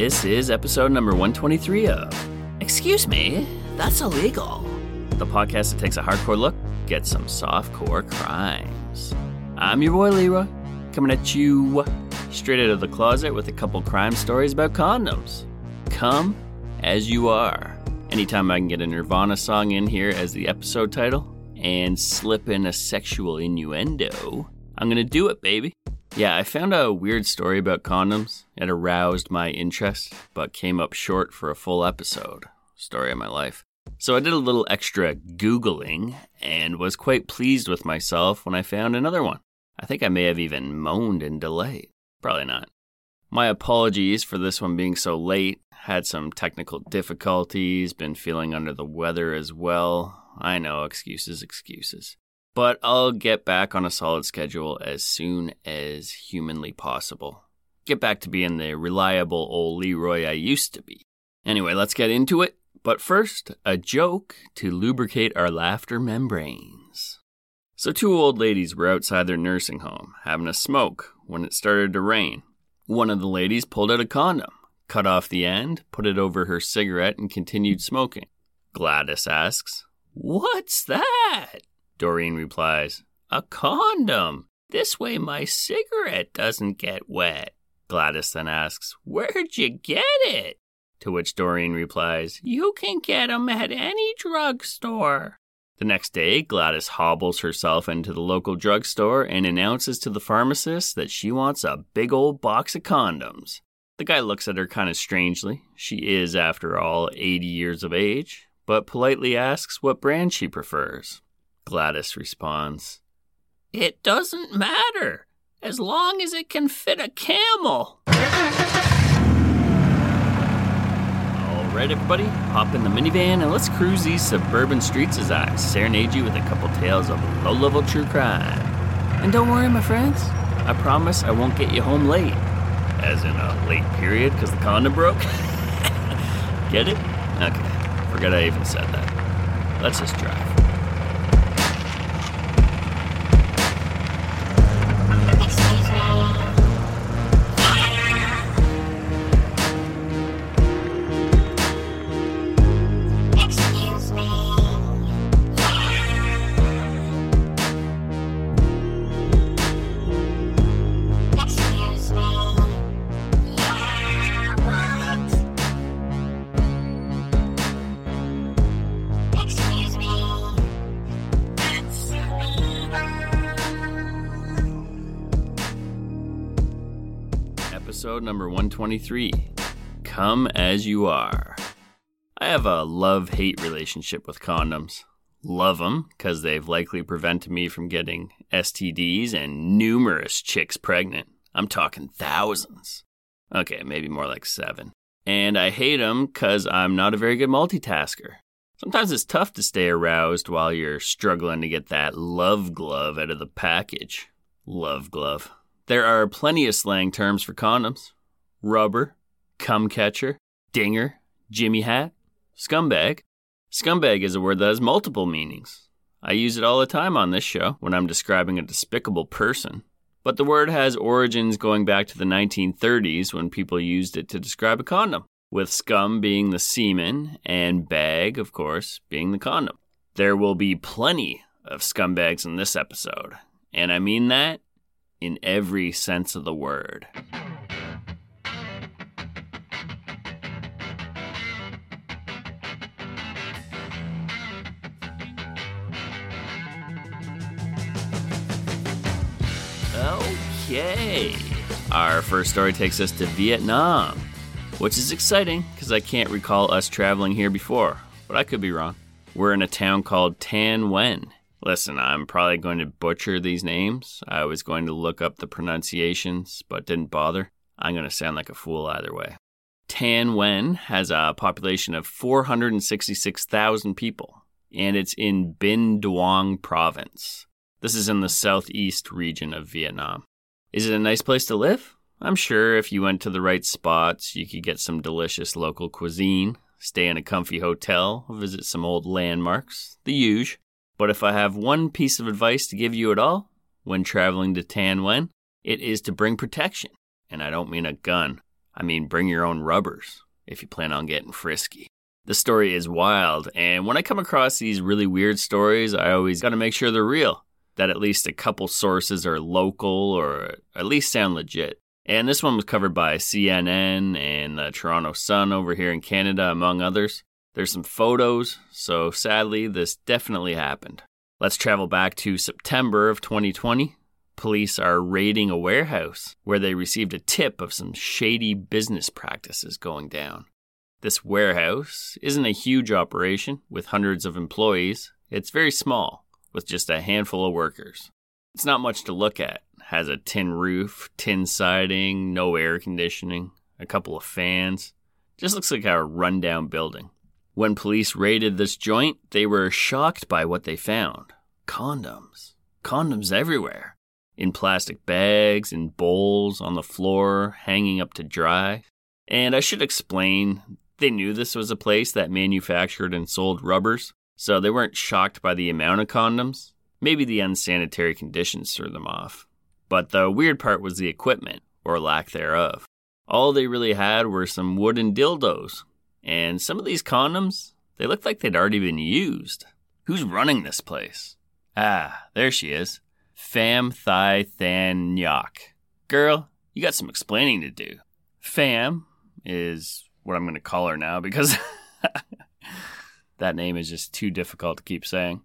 This is episode number 123 of Excuse Me, that's illegal. The podcast that takes a hardcore look, gets some softcore crimes. I'm your boy Leroy, coming at you straight out of the closet with a couple crime stories about condoms. Come as you are. Anytime I can get a Nirvana song in here as the episode title and slip in a sexual innuendo, I'm gonna do it, baby. Yeah, I found a weird story about condoms. It aroused my interest, but came up short for a full episode. Story of my life. So I did a little extra Googling and was quite pleased with myself when I found another one. I think I may have even moaned in delight. Probably not. My apologies for this one being so late. Had some technical difficulties, been feeling under the weather as well. I know, excuses, excuses but I'll get back on a solid schedule as soon as humanly possible. Get back to being the reliable old Leroy I used to be. Anyway, let's get into it. But first, a joke to lubricate our laughter membranes. So, two old ladies were outside their nursing home having a smoke when it started to rain. One of the ladies pulled out a condom, cut off the end, put it over her cigarette, and continued smoking. Gladys asks, What's that? Doreen replies, A condom. This way my cigarette doesn't get wet. Gladys then asks, Where'd you get it? To which Doreen replies, You can get 'em at any drugstore. The next day, Gladys hobbles herself into the local drugstore and announces to the pharmacist that she wants a big old box of condoms. The guy looks at her kind of strangely. She is, after all, 80 years of age, but politely asks what brand she prefers. Gladys responds, It doesn't matter, as long as it can fit a camel. All right, everybody, hop in the minivan and let's cruise these suburban streets as I serenade you with a couple tales of low level true crime. And don't worry, my friends, I promise I won't get you home late. As in a late period because the condom broke? get it? Okay, forgot I even said that. Let's just drive. Episode number 123 Come As You Are. I have a love hate relationship with condoms. Love them because they've likely prevented me from getting STDs and numerous chicks pregnant. I'm talking thousands. Okay, maybe more like seven. And I hate them because I'm not a very good multitasker. Sometimes it's tough to stay aroused while you're struggling to get that love glove out of the package. Love glove. There are plenty of slang terms for condoms rubber, cum catcher, dinger, Jimmy hat, scumbag. Scumbag is a word that has multiple meanings. I use it all the time on this show when I'm describing a despicable person. But the word has origins going back to the 1930s when people used it to describe a condom, with scum being the semen and bag, of course, being the condom. There will be plenty of scumbags in this episode, and I mean that in every sense of the word. Okay. Our first story takes us to Vietnam, which is exciting because I can't recall us traveling here before, but I could be wrong. We're in a town called Tan Uyen. Listen, I'm probably going to butcher these names. I was going to look up the pronunciations, but didn't bother. I'm going to sound like a fool either way. Tan Uyen has a population of 466,000 people, and it's in Binh Duong province. This is in the southeast region of Vietnam. Is it a nice place to live? I'm sure if you went to the right spots, you could get some delicious local cuisine, stay in a comfy hotel, visit some old landmarks, the huge. But if I have one piece of advice to give you at all when traveling to Tan Uyen, it is to bring protection. And I don't mean a gun, I mean bring your own rubbers if you plan on getting frisky. The story is wild, and when I come across these really weird stories, I always gotta make sure they're real that at least a couple sources are local or at least sound legit. And this one was covered by CNN and the Toronto Sun over here in Canada, among others. There's some photos, so sadly, this definitely happened. Let's travel back to September of 2020. Police are raiding a warehouse where they received a tip of some shady business practices going down. This warehouse isn't a huge operation with hundreds of employees, it's very small with just a handful of workers. It's not much to look at. It has a tin roof, tin siding, no air conditioning, a couple of fans. Just looks like a rundown building. When police raided this joint, they were shocked by what they found. Condoms. Condoms everywhere. In plastic bags, in bowls, on the floor, hanging up to dry. And I should explain, they knew this was a place that manufactured and sold rubbers, so they weren't shocked by the amount of condoms. Maybe the unsanitary conditions threw them off. But the weird part was the equipment, or lack thereof. All they really had were some wooden dildos. And some of these condoms, they looked like they'd already been used. Who's running this place? Ah, there she is. Pham Thi Thanh Ngoc. Girl, you got some explaining to do. Pham is what I'm going to call her now because That name is just too difficult to keep saying.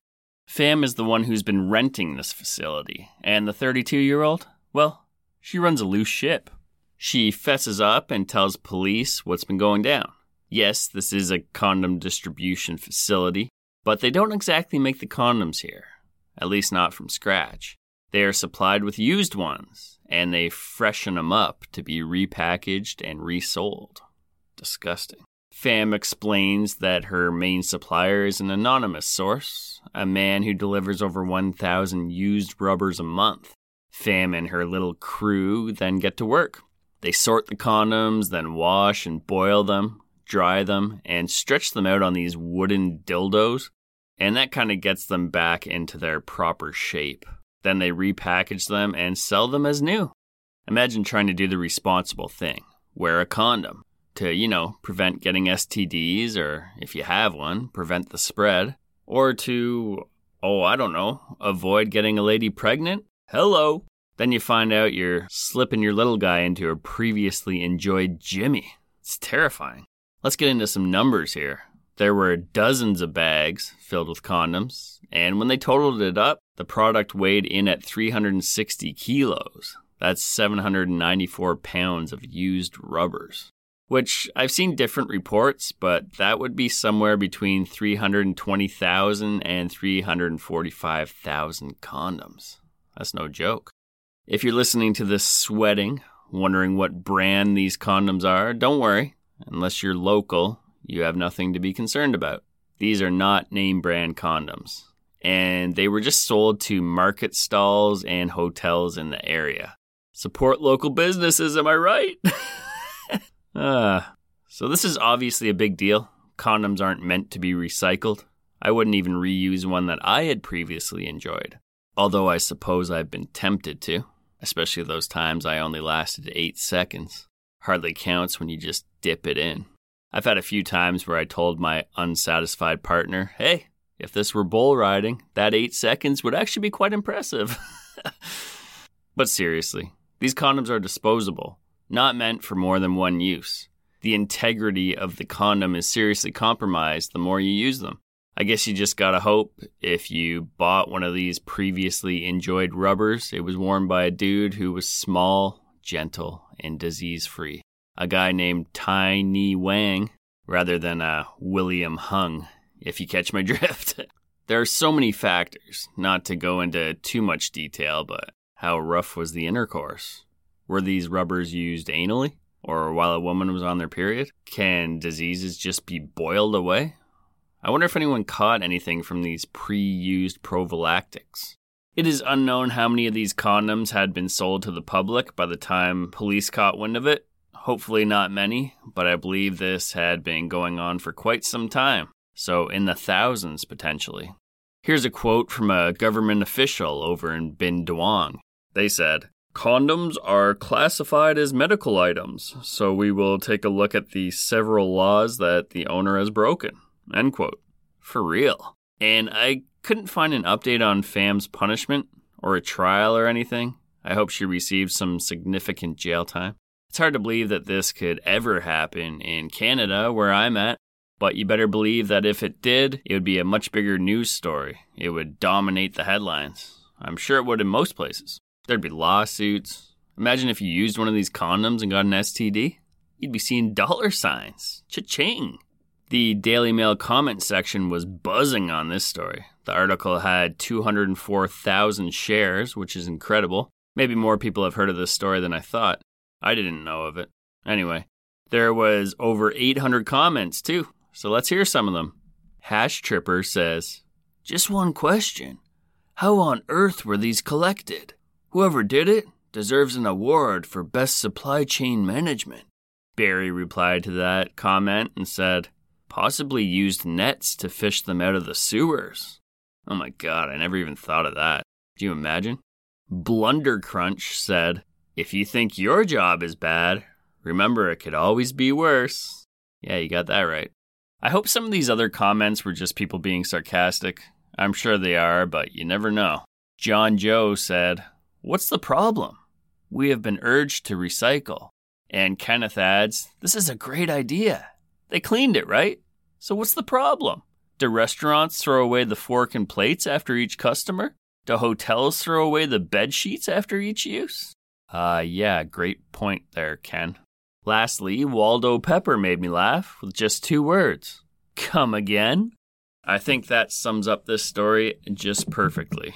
Pham is the one who's been renting this facility, and the 32 year old, well, she runs a loose ship. She fesses up and tells police what's been going down. Yes, this is a condom distribution facility, but they don't exactly make the condoms here, at least not from scratch. They are supplied with used ones, and they freshen them up to be repackaged and resold. Disgusting. Pham explains that her main supplier is an anonymous source, a man who delivers over 1,000 used rubbers a month. Pham and her little crew then get to work. They sort the condoms, then wash and boil them, dry them, and stretch them out on these wooden dildos, and that kind of gets them back into their proper shape. Then they repackage them and sell them as new. Imagine trying to do the responsible thing wear a condom to, you know, prevent getting STDs or if you have one, prevent the spread, or to, oh, I don't know, avoid getting a lady pregnant. Hello. Then you find out you're slipping your little guy into a previously enjoyed Jimmy. It's terrifying. Let's get into some numbers here. There were dozens of bags filled with condoms, and when they totaled it up, the product weighed in at 360 kilos. That's 794 pounds of used rubbers. which I've seen different reports, but that would be somewhere between 320,000 and 345,000 condoms. That's no joke. If you're listening to this sweating, wondering what brand these condoms are, don't worry. Unless you're local, you have nothing to be concerned about. These are not name brand condoms, and they were just sold to market stalls and hotels in the area. Support local businesses, am I right? uh, so, this is obviously a big deal. Condoms aren't meant to be recycled. I wouldn't even reuse one that I had previously enjoyed, although I suppose I've been tempted to, especially those times I only lasted eight seconds. Hardly counts when you just dip it in. I've had a few times where I told my unsatisfied partner, hey, if this were bull riding, that eight seconds would actually be quite impressive. but seriously, these condoms are disposable, not meant for more than one use. The integrity of the condom is seriously compromised the more you use them. I guess you just gotta hope if you bought one of these previously enjoyed rubbers, it was worn by a dude who was small, gentle, and disease free. A guy named Tai Ni Wang, rather than a William Hung, if you catch my drift. there are so many factors, not to go into too much detail, but how rough was the intercourse? Were these rubbers used anally? Or while a woman was on their period? Can diseases just be boiled away? I wonder if anyone caught anything from these pre used prophylactics. It is unknown how many of these condoms had been sold to the public by the time police caught wind of it. Hopefully, not many, but I believe this had been going on for quite some time, so in the thousands potentially. Here's a quote from a government official over in Binh Duong. They said, Condoms are classified as medical items, so we will take a look at the several laws that the owner has broken. End quote. For real. And I couldn't find an update on Pham's punishment or a trial or anything. I hope she received some significant jail time. It's hard to believe that this could ever happen in Canada, where I'm at, but you better believe that if it did, it would be a much bigger news story. It would dominate the headlines. I'm sure it would in most places. There'd be lawsuits. Imagine if you used one of these condoms and got an STD. You'd be seeing dollar signs. Cha-ching. The Daily Mail comment section was buzzing on this story. The article had 204,000 shares, which is incredible. Maybe more people have heard of this story than I thought. I didn't know of it. Anyway, there was over 800 comments too, so let's hear some of them. Hash Tripper says, Just one question. How on earth were these collected? Whoever did it deserves an award for best supply chain management. Barry replied to that comment and said, possibly used nets to fish them out of the sewers. Oh my god, I never even thought of that. Do you imagine? Blundercrunch said, If you think your job is bad, remember it could always be worse. Yeah, you got that right. I hope some of these other comments were just people being sarcastic. I'm sure they are, but you never know. John Joe said, What's the problem? We have been urged to recycle. And Kenneth adds, This is a great idea. They cleaned it, right? So what's the problem? Do restaurants throw away the fork and plates after each customer? Do hotels throw away the bed sheets after each use? Uh, yeah, great point there, Ken. Lastly, Waldo Pepper made me laugh with just two words Come again? I think that sums up this story just perfectly.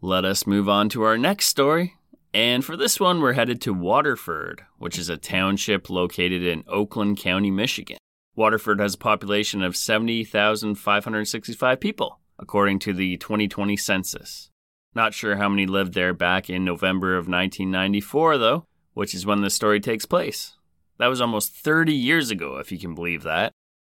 Let us move on to our next story. And for this one, we're headed to Waterford, which is a township located in Oakland County, Michigan. Waterford has a population of 70,565 people, according to the 2020 census. Not sure how many lived there back in November of 1994, though, which is when the story takes place. That was almost 30 years ago, if you can believe that.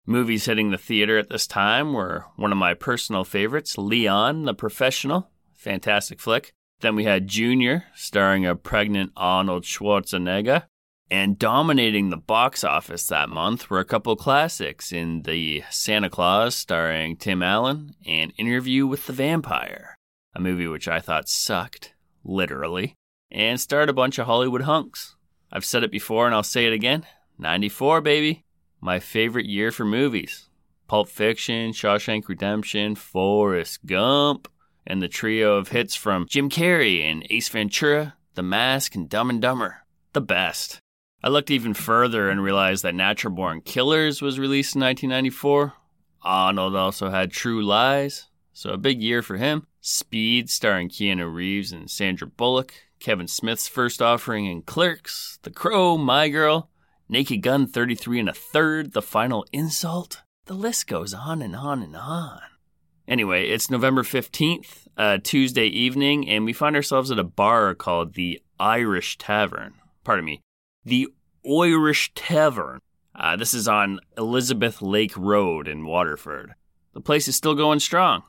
Movies hitting the theater at this time were one of my personal favorites Leon, the Professional, fantastic flick. Then we had Junior, starring a pregnant Arnold Schwarzenegger. And dominating the box office that month were a couple classics in The Santa Claus, starring Tim Allen, and Interview with the Vampire, a movie which I thought sucked, literally, and starred a bunch of Hollywood hunks. I've said it before and I'll say it again 94, baby. My favorite year for movies Pulp Fiction, Shawshank Redemption, Forrest Gump and the trio of hits from Jim Carrey and Ace Ventura, The Mask, and Dumb and Dumber. The best. I looked even further and realized that Natural Born Killers was released in 1994. Arnold also had True Lies, so a big year for him. Speed, starring Keanu Reeves and Sandra Bullock. Kevin Smith's first offering in Clerks. The Crow, My Girl. Naked Gun 33 and a third. The Final Insult. The list goes on and on and on. Anyway, it's November 15th, uh, Tuesday evening, and we find ourselves at a bar called the Irish Tavern. Pardon me, the Irish Tavern. Uh, this is on Elizabeth Lake Road in Waterford. The place is still going strong.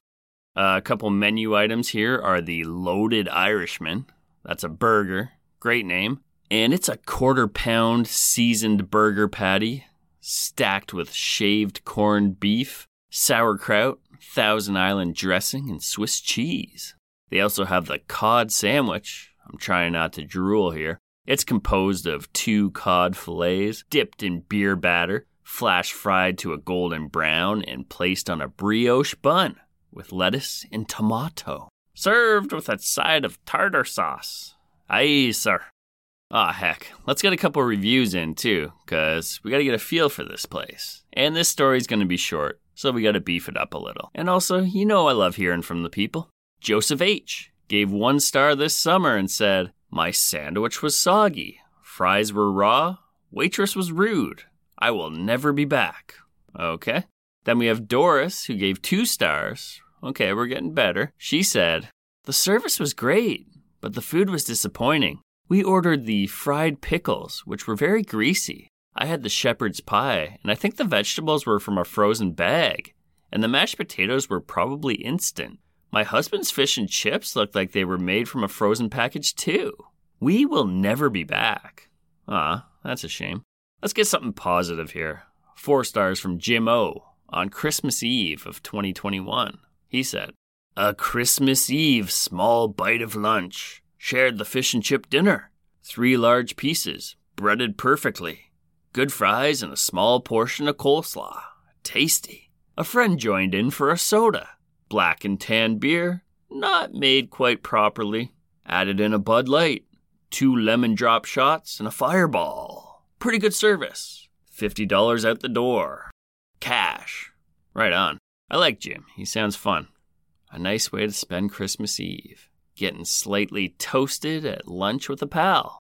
Uh, a couple menu items here are the Loaded Irishman. That's a burger. Great name. And it's a quarter pound seasoned burger patty stacked with shaved corned beef, sauerkraut, Thousand Island dressing, and Swiss cheese. They also have the cod sandwich. I'm trying not to drool here. It's composed of two cod fillets dipped in beer batter, flash fried to a golden brown, and placed on a brioche bun with lettuce and tomato. Served with a side of tartar sauce. Aye, sir. Ah, oh, heck. Let's get a couple reviews in, too, because we gotta get a feel for this place. And this story's gonna be short, so we gotta beef it up a little. And also, you know I love hearing from the people. Joseph H. gave one star this summer and said, My sandwich was soggy, fries were raw, waitress was rude. I will never be back. Okay. Then we have Doris, who gave two stars. Okay, we're getting better. She said, The service was great, but the food was disappointing. We ordered the fried pickles, which were very greasy. I had the shepherd's pie, and I think the vegetables were from a frozen bag, and the mashed potatoes were probably instant. My husband's fish and chips looked like they were made from a frozen package, too. We will never be back. Ah, that's a shame. Let's get something positive here. Four stars from Jim O on Christmas Eve of 2021. He said, A Christmas Eve small bite of lunch. Shared the fish and chip dinner. Three large pieces, breaded perfectly good fries, and a small portion of coleslaw. Tasty. A friend joined in for a soda. Black and tan beer, not made quite properly. Added in a Bud Light. two lemon drop shots, and a fireball. Pretty good service. $50 out the door. Cash. Right on. I like Jim. He sounds fun. A nice way to spend Christmas Eve. Getting slightly toasted at lunch with a pal.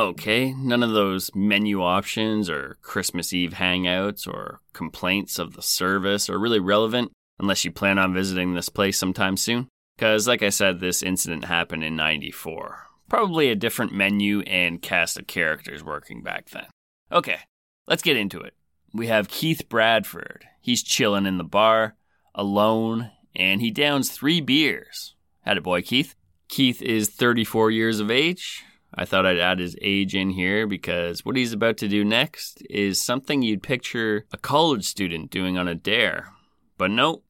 Okay, none of those menu options or Christmas Eve hangouts or complaints of the service are really relevant unless you plan on visiting this place sometime soon. Because, like I said, this incident happened in 94. Probably a different menu and cast of characters working back then. Okay, let's get into it. We have Keith Bradford. He's chilling in the bar, alone, and he downs three beers. Had a boy, Keith. Keith is 34 years of age. I thought I'd add his age in here because what he's about to do next is something you'd picture a college student doing on a dare. But no,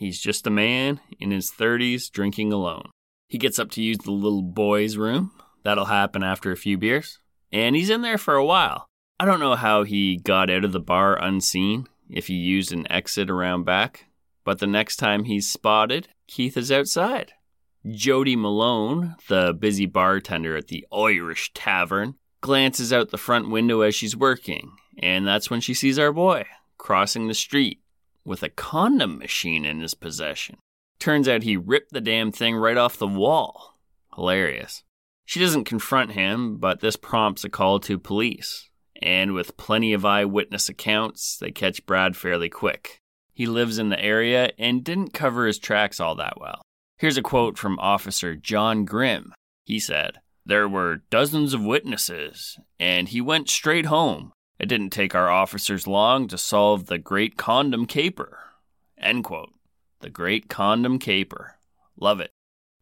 He's just a man in his 30s drinking alone. He gets up to use the little boy's room. That'll happen after a few beers. And he's in there for a while. I don't know how he got out of the bar unseen, if he used an exit around back, but the next time he's spotted, Keith is outside. Jody Malone, the busy bartender at the Irish Tavern, glances out the front window as she's working, and that's when she sees our boy crossing the street with a condom machine in his possession. Turns out he ripped the damn thing right off the wall. Hilarious. She doesn't confront him, but this prompts a call to police. And with plenty of eyewitness accounts, they catch Brad fairly quick. He lives in the area and didn't cover his tracks all that well. Here's a quote from Officer John Grimm. He said, There were dozens of witnesses, and he went straight home. It didn't take our officers long to solve the Great Condom Caper. End quote. The Great Condom Caper. Love it.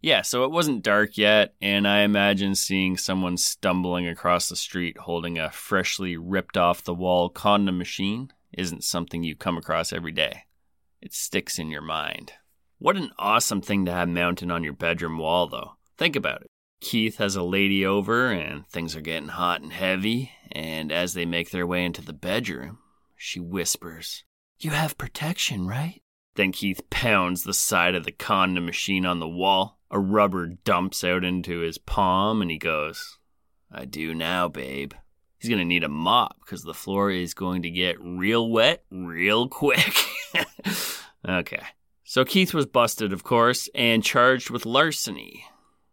Yeah, so it wasn't dark yet, and I imagine seeing someone stumbling across the street holding a freshly ripped off the wall condom machine isn't something you come across every day. It sticks in your mind. What an awesome thing to have mounted on your bedroom wall, though. Think about it. Keith has a lady over, and things are getting hot and heavy, and as they make their way into the bedroom, she whispers, You have protection, right? Then Keith pounds the side of the condom machine on the wall. A rubber dumps out into his palm, and he goes, I do now, babe. He's going to need a mop because the floor is going to get real wet real quick. okay. So Keith was busted, of course, and charged with larceny.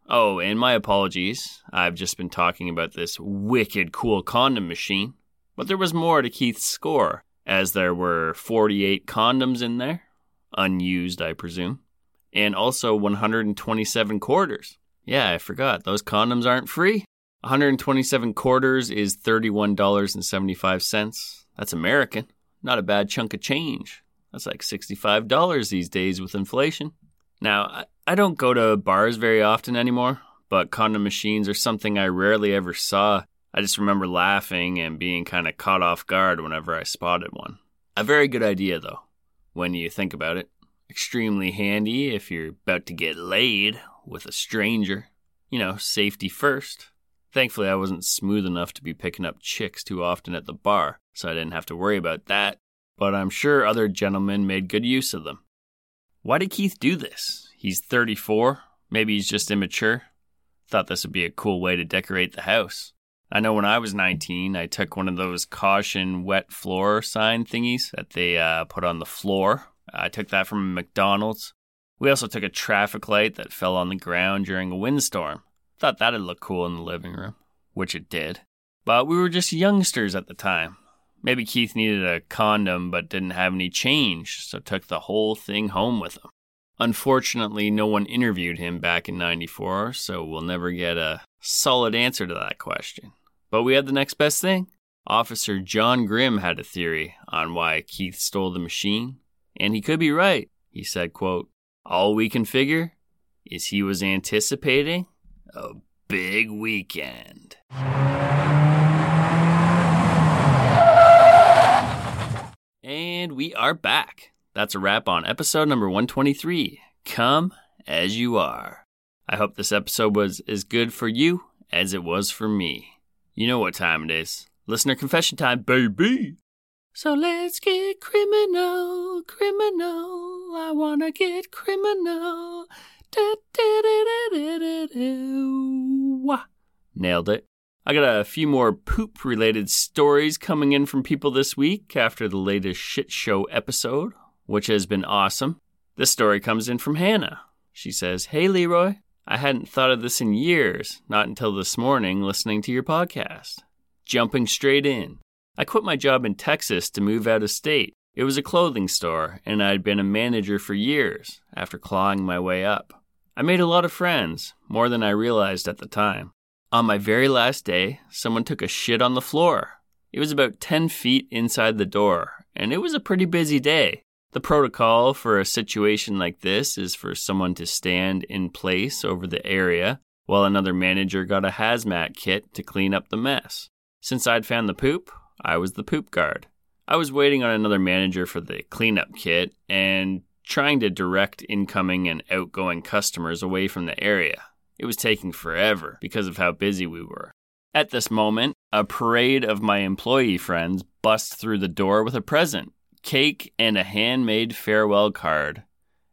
Oh, and my apologies. I've just been talking about this wicked cool condom machine. But there was more to Keith's score, as there were 48 condoms in there, unused, I presume, and also 127 quarters. Yeah, I forgot. Those condoms aren't free. 127 quarters is $31.75. That's American. Not a bad chunk of change. That's like $65 these days with inflation. Now, I don't go to bars very often anymore, but condom machines are something I rarely ever saw. I just remember laughing and being kind of caught off guard whenever I spotted one. A very good idea, though, when you think about it. Extremely handy if you're about to get laid with a stranger. You know, safety first. Thankfully, I wasn't smooth enough to be picking up chicks too often at the bar, so I didn't have to worry about that. But I'm sure other gentlemen made good use of them. Why did Keith do this? He's 34. Maybe he's just immature. Thought this would be a cool way to decorate the house. I know when I was 19, I took one of those caution wet floor sign thingies that they uh, put on the floor. I took that from McDonald's. We also took a traffic light that fell on the ground during a windstorm. Thought that'd look cool in the living room, which it did. But we were just youngsters at the time. Maybe Keith needed a condom but didn't have any change, so took the whole thing home with him. Unfortunately, no one interviewed him back in 94, so we'll never get a solid answer to that question. But we had the next best thing. Officer John Grimm had a theory on why Keith stole the machine, and he could be right. He said, quote, All we can figure is he was anticipating a big weekend. And we are back. That's a wrap on episode number 123. Come as you are. I hope this episode was as good for you as it was for me. You know what time it is. Listener confession time, baby. So let's get criminal, criminal. I wanna get criminal. Da, da, da, Nailed it. I got a few more poop related stories coming in from people this week after the latest shit show episode, which has been awesome. This story comes in from Hannah. She says, Hey Leroy, I hadn't thought of this in years, not until this morning listening to your podcast. Jumping straight in. I quit my job in Texas to move out of state. It was a clothing store, and I'd been a manager for years after clawing my way up. I made a lot of friends, more than I realized at the time. On my very last day, someone took a shit on the floor. It was about 10 feet inside the door, and it was a pretty busy day. The protocol for a situation like this is for someone to stand in place over the area while another manager got a hazmat kit to clean up the mess. Since I'd found the poop, I was the poop guard. I was waiting on another manager for the cleanup kit and trying to direct incoming and outgoing customers away from the area. It was taking forever because of how busy we were. At this moment, a parade of my employee friends bust through the door with a present cake and a handmade farewell card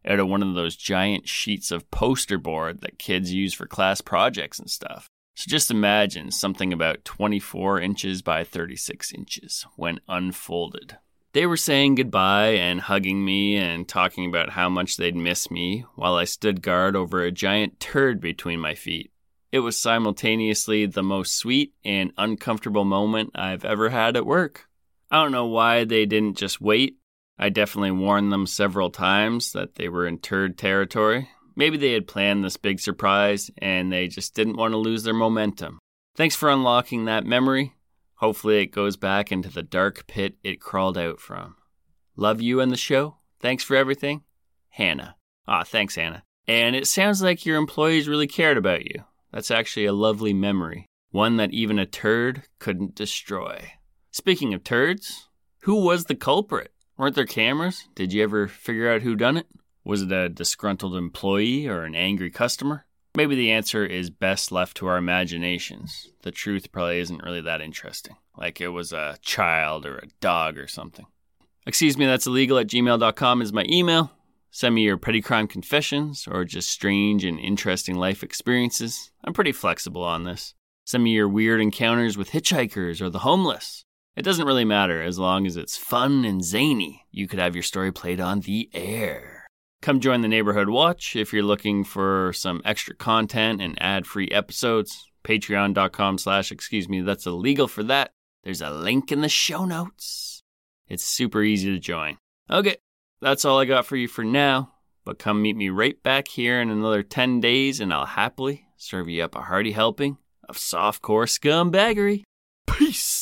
out of one of those giant sheets of poster board that kids use for class projects and stuff. So just imagine something about 24 inches by 36 inches when unfolded. They were saying goodbye and hugging me and talking about how much they'd miss me while I stood guard over a giant turd between my feet. It was simultaneously the most sweet and uncomfortable moment I've ever had at work. I don't know why they didn't just wait. I definitely warned them several times that they were in turd territory. Maybe they had planned this big surprise and they just didn't want to lose their momentum. Thanks for unlocking that memory. Hopefully, it goes back into the dark pit it crawled out from. Love you and the show. Thanks for everything. Hannah. Ah, thanks, Hannah. And it sounds like your employees really cared about you. That's actually a lovely memory, one that even a turd couldn't destroy. Speaking of turds, who was the culprit? Weren't there cameras? Did you ever figure out who done it? Was it a disgruntled employee or an angry customer? Maybe the answer is best left to our imaginations. The truth probably isn't really that interesting, like it was a child or a dog or something. Excuse me, that's illegal at gmail.com is my email. Send me your petty crime confessions or just strange and interesting life experiences. I'm pretty flexible on this. Send me your weird encounters with hitchhikers or the homeless. It doesn't really matter as long as it's fun and zany. You could have your story played on the air. Come join the Neighborhood Watch if you're looking for some extra content and ad-free episodes. Patreon.com slash, excuse me, that's illegal for that. There's a link in the show notes. It's super easy to join. Okay, that's all I got for you for now. But come meet me right back here in another 10 days and I'll happily serve you up a hearty helping of softcore scumbaggery. Peace!